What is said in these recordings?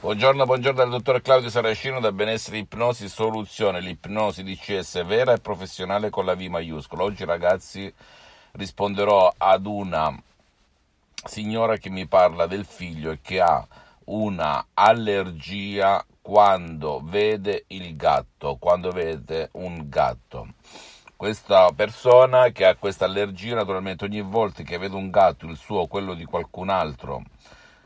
Buongiorno, buongiorno dal dottor Claudio Saracino da Benessere Ipnosi Soluzione, l'ipnosi DCS vera e professionale con la V maiuscola. Oggi ragazzi risponderò ad una signora che mi parla del figlio e che ha una allergia quando vede il gatto, quando vede un gatto. Questa persona che ha questa allergia naturalmente ogni volta che vede un gatto, il suo o quello di qualcun altro,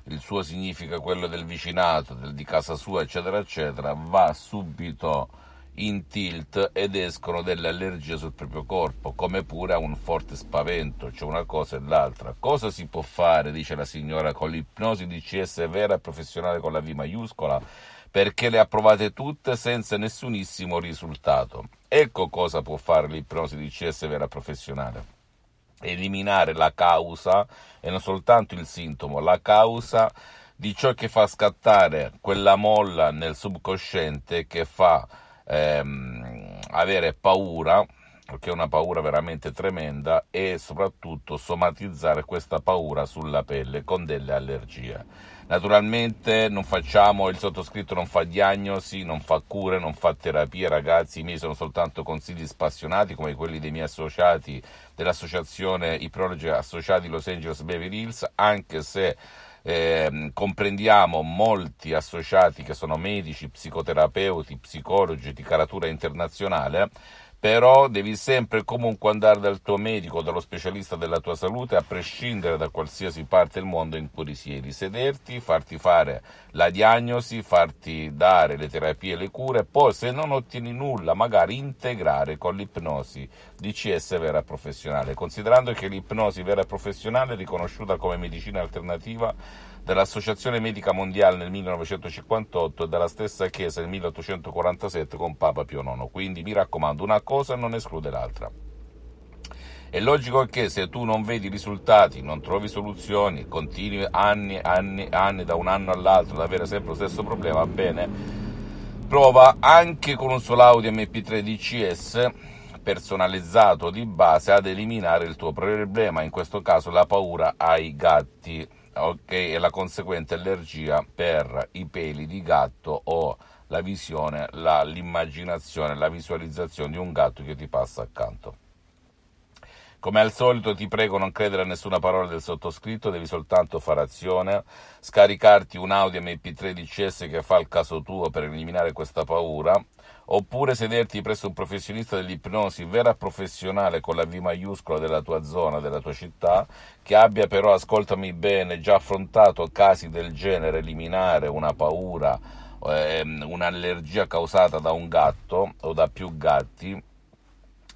il suo significa quello del vicinato, del, di casa sua, eccetera, eccetera, va subito in tilt ed escono delle allergie sul proprio corpo, come pure ha un forte spavento, cioè una cosa e l'altra. Cosa si può fare, dice la signora, con l'ipnosi di CS vera e professionale con la V maiuscola? Perché le ha provate tutte senza nessunissimo risultato. Ecco cosa può fare l'ipnosi di CS vera professionale eliminare la causa e non soltanto il sintomo, la causa di ciò che fa scattare quella molla nel subconsciente che fa ehm, avere paura, perché è una paura veramente tremenda, e soprattutto somatizzare questa paura sulla pelle con delle allergie. Naturalmente non facciamo, il sottoscritto non fa diagnosi, non fa cure, non fa terapie, ragazzi, i miei sono soltanto consigli spassionati come quelli dei miei associati dell'associazione Iprologi Associati Los Angeles Beverly Hills, anche se eh, comprendiamo molti associati che sono medici, psicoterapeuti, psicologi di caratura internazionale però devi sempre e comunque andare dal tuo medico, dallo specialista della tua salute, a prescindere da qualsiasi parte del mondo in cui risiedi, sederti, farti fare la diagnosi, farti dare le terapie e le cure, poi se non ottieni nulla, magari integrare con l'ipnosi DCS vera e professionale, considerando che l'ipnosi vera professionale è riconosciuta come medicina alternativa dall'Associazione Medica Mondiale nel 1958 e dalla stessa Chiesa nel 1847 con Papa Pio IX. Quindi mi raccomando, una cosa non esclude l'altra. È logico che se tu non vedi risultati, non trovi soluzioni, continui anni, anni, anni da un anno all'altro ad avere sempre lo stesso problema, bene, prova anche con un solo Audi MP3 DCS personalizzato di base ad eliminare il tuo problema, in questo caso la paura ai gatti ok, e la conseguente allergia per i peli di gatto o la visione, la, l'immaginazione, la visualizzazione di un gatto che ti passa accanto. Come al solito ti prego non credere a nessuna parola del sottoscritto, devi soltanto fare azione, scaricarti un Audi MP3 DCS che fa il caso tuo per eliminare questa paura, oppure sederti presso un professionista dell'ipnosi vera professionale con la V maiuscola della tua zona, della tua città, che abbia però, ascoltami bene, già affrontato casi del genere, eliminare una paura, ehm, un'allergia causata da un gatto o da più gatti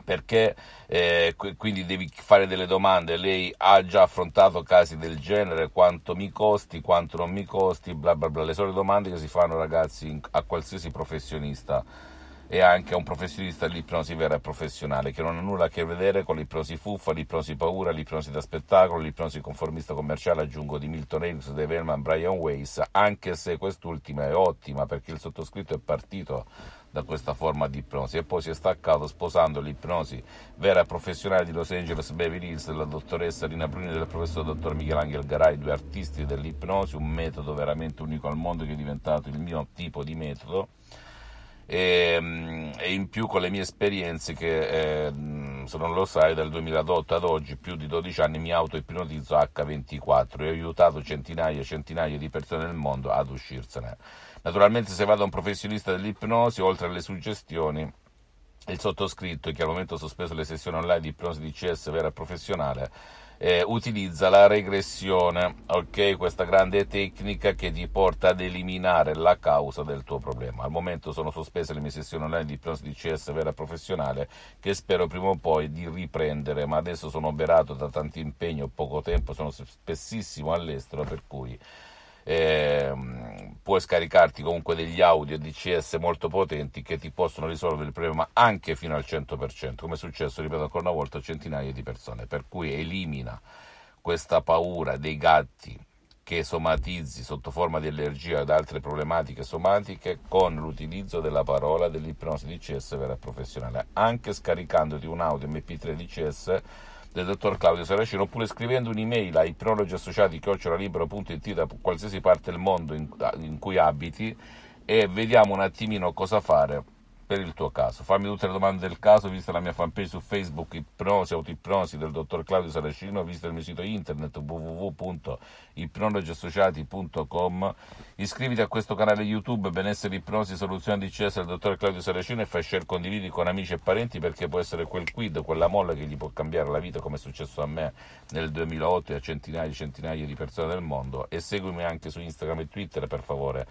perché eh, quindi devi fare delle domande, lei ha già affrontato casi del genere, quanto mi costi, quanto non mi costi, bla bla bla, le solite domande che si fanno ragazzi a qualsiasi professionista e anche a un professionista dell'ipnosi vera e professionale che non ha nulla a che vedere con l'ipnosi fuffa, l'ipnosi paura, l'ipnosi da spettacolo, l'ipnosi conformista commerciale, aggiungo di Milton Erickson, Dave Hellman, Brian Weiss, anche se quest'ultima è ottima perché il sottoscritto è partito da questa forma di ipnosi e poi si è staccato sposando l'ipnosi vera e professionale di Los Angeles Beverly Hills della dottoressa Rina Bruni e del professor dottor Michelangelo Garay, due artisti dell'ipnosi, un metodo veramente unico al mondo che è diventato il mio tipo di metodo e, ehm, e in più con le mie esperienze che eh, se non lo sai dal 2008 ad oggi più di 12 anni mi auto-ipnotizzo H24 e ho aiutato centinaia e centinaia di persone nel mondo ad uscirsene. Naturalmente se vado a un professionista dell'ipnosi, oltre alle suggestioni, il sottoscritto, che al momento ha sospeso le sessioni online di ipnosi di CS vera e professionale, eh, utilizza la regressione, ok? Questa grande tecnica che ti porta ad eliminare la causa del tuo problema. Al momento sono sospese le mie sessioni online di ipnosi di CS vera professionale che spero prima o poi di riprendere, ma adesso sono oberato da tanti impegni, ho poco tempo, sono spessissimo all'estero, per cui eh, puoi scaricarti comunque degli audio DCS molto potenti che ti possono risolvere il problema anche fino al 100%, come è successo, ripeto ancora una volta, a centinaia di persone, per cui elimina questa paura dei gatti che somatizzi sotto forma di allergia ed altre problematiche somatiche con l'utilizzo della parola dell'ipnosi DCS vera e professionale, anche scaricandoti un audio MP3 DCS del dottor Claudio Saracino oppure scrivendo un'email a ipnologiassociati.it da qualsiasi parte del mondo in, in cui abiti e vediamo un attimino cosa fare per il tuo caso. Fammi tutte le domande del caso, vista la mia fanpage su Facebook, Ipnosi, Autoipnosi del dottor Claudio Saracino, vista il mio sito internet www.ipnologiassociati.com, iscriviti a questo canale YouTube Benessere Ipnosi Soluzione di CS del dottor Claudio Saracino e fai share, condividi con amici e parenti perché può essere quel quid, quella molla che gli può cambiare la vita come è successo a me nel 2008 e a centinaia e centinaia di persone del mondo. E seguimi anche su Instagram e Twitter per favore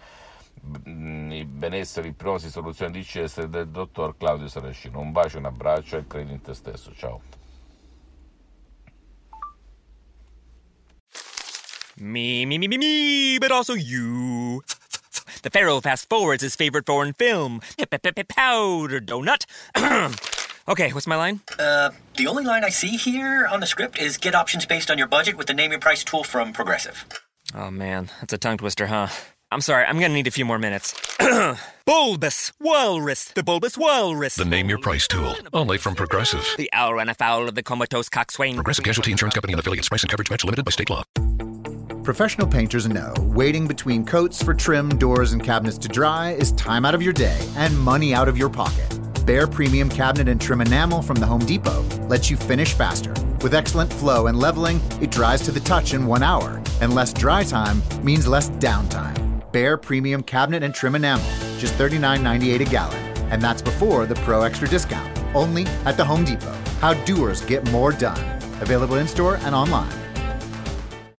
benessere, ipnosi, soluzione di CS del dottor Claudio Saracino. Un bacio, un abbraccio e credi in te stesso. Ciao. Me, me, me, me, me, but also you. The Pharaoh fast forwards his favorite foreign film, Powder Donut. okay, what's my line? Uh, the only line I see here on the script is get options based on your budget with the name your price tool from Progressive. Oh man, that's a tongue twister, huh? I'm sorry, I'm gonna need a few more minutes. bulbous Walrus, the Bulbous Walrus. The name your price tool, only from Progressive. The owl ran afoul of the comatose coxswain. Progressive Casualty Insurance Company and affiliates. Price and coverage match limited by state law. Professional painters know waiting between coats for trim, doors, and cabinets to dry is time out of your day and money out of your pocket. Bare Premium Cabinet and Trim Enamel from the Home Depot lets you finish faster. With excellent flow and leveling, it dries to the touch in one hour, and less dry time means less downtime. Bare Premium Cabinet and Trim Enamel, just $39.98 a gallon. And that's before the Pro Extra discount, only at the Home Depot. How doers get more done. Available in store and online.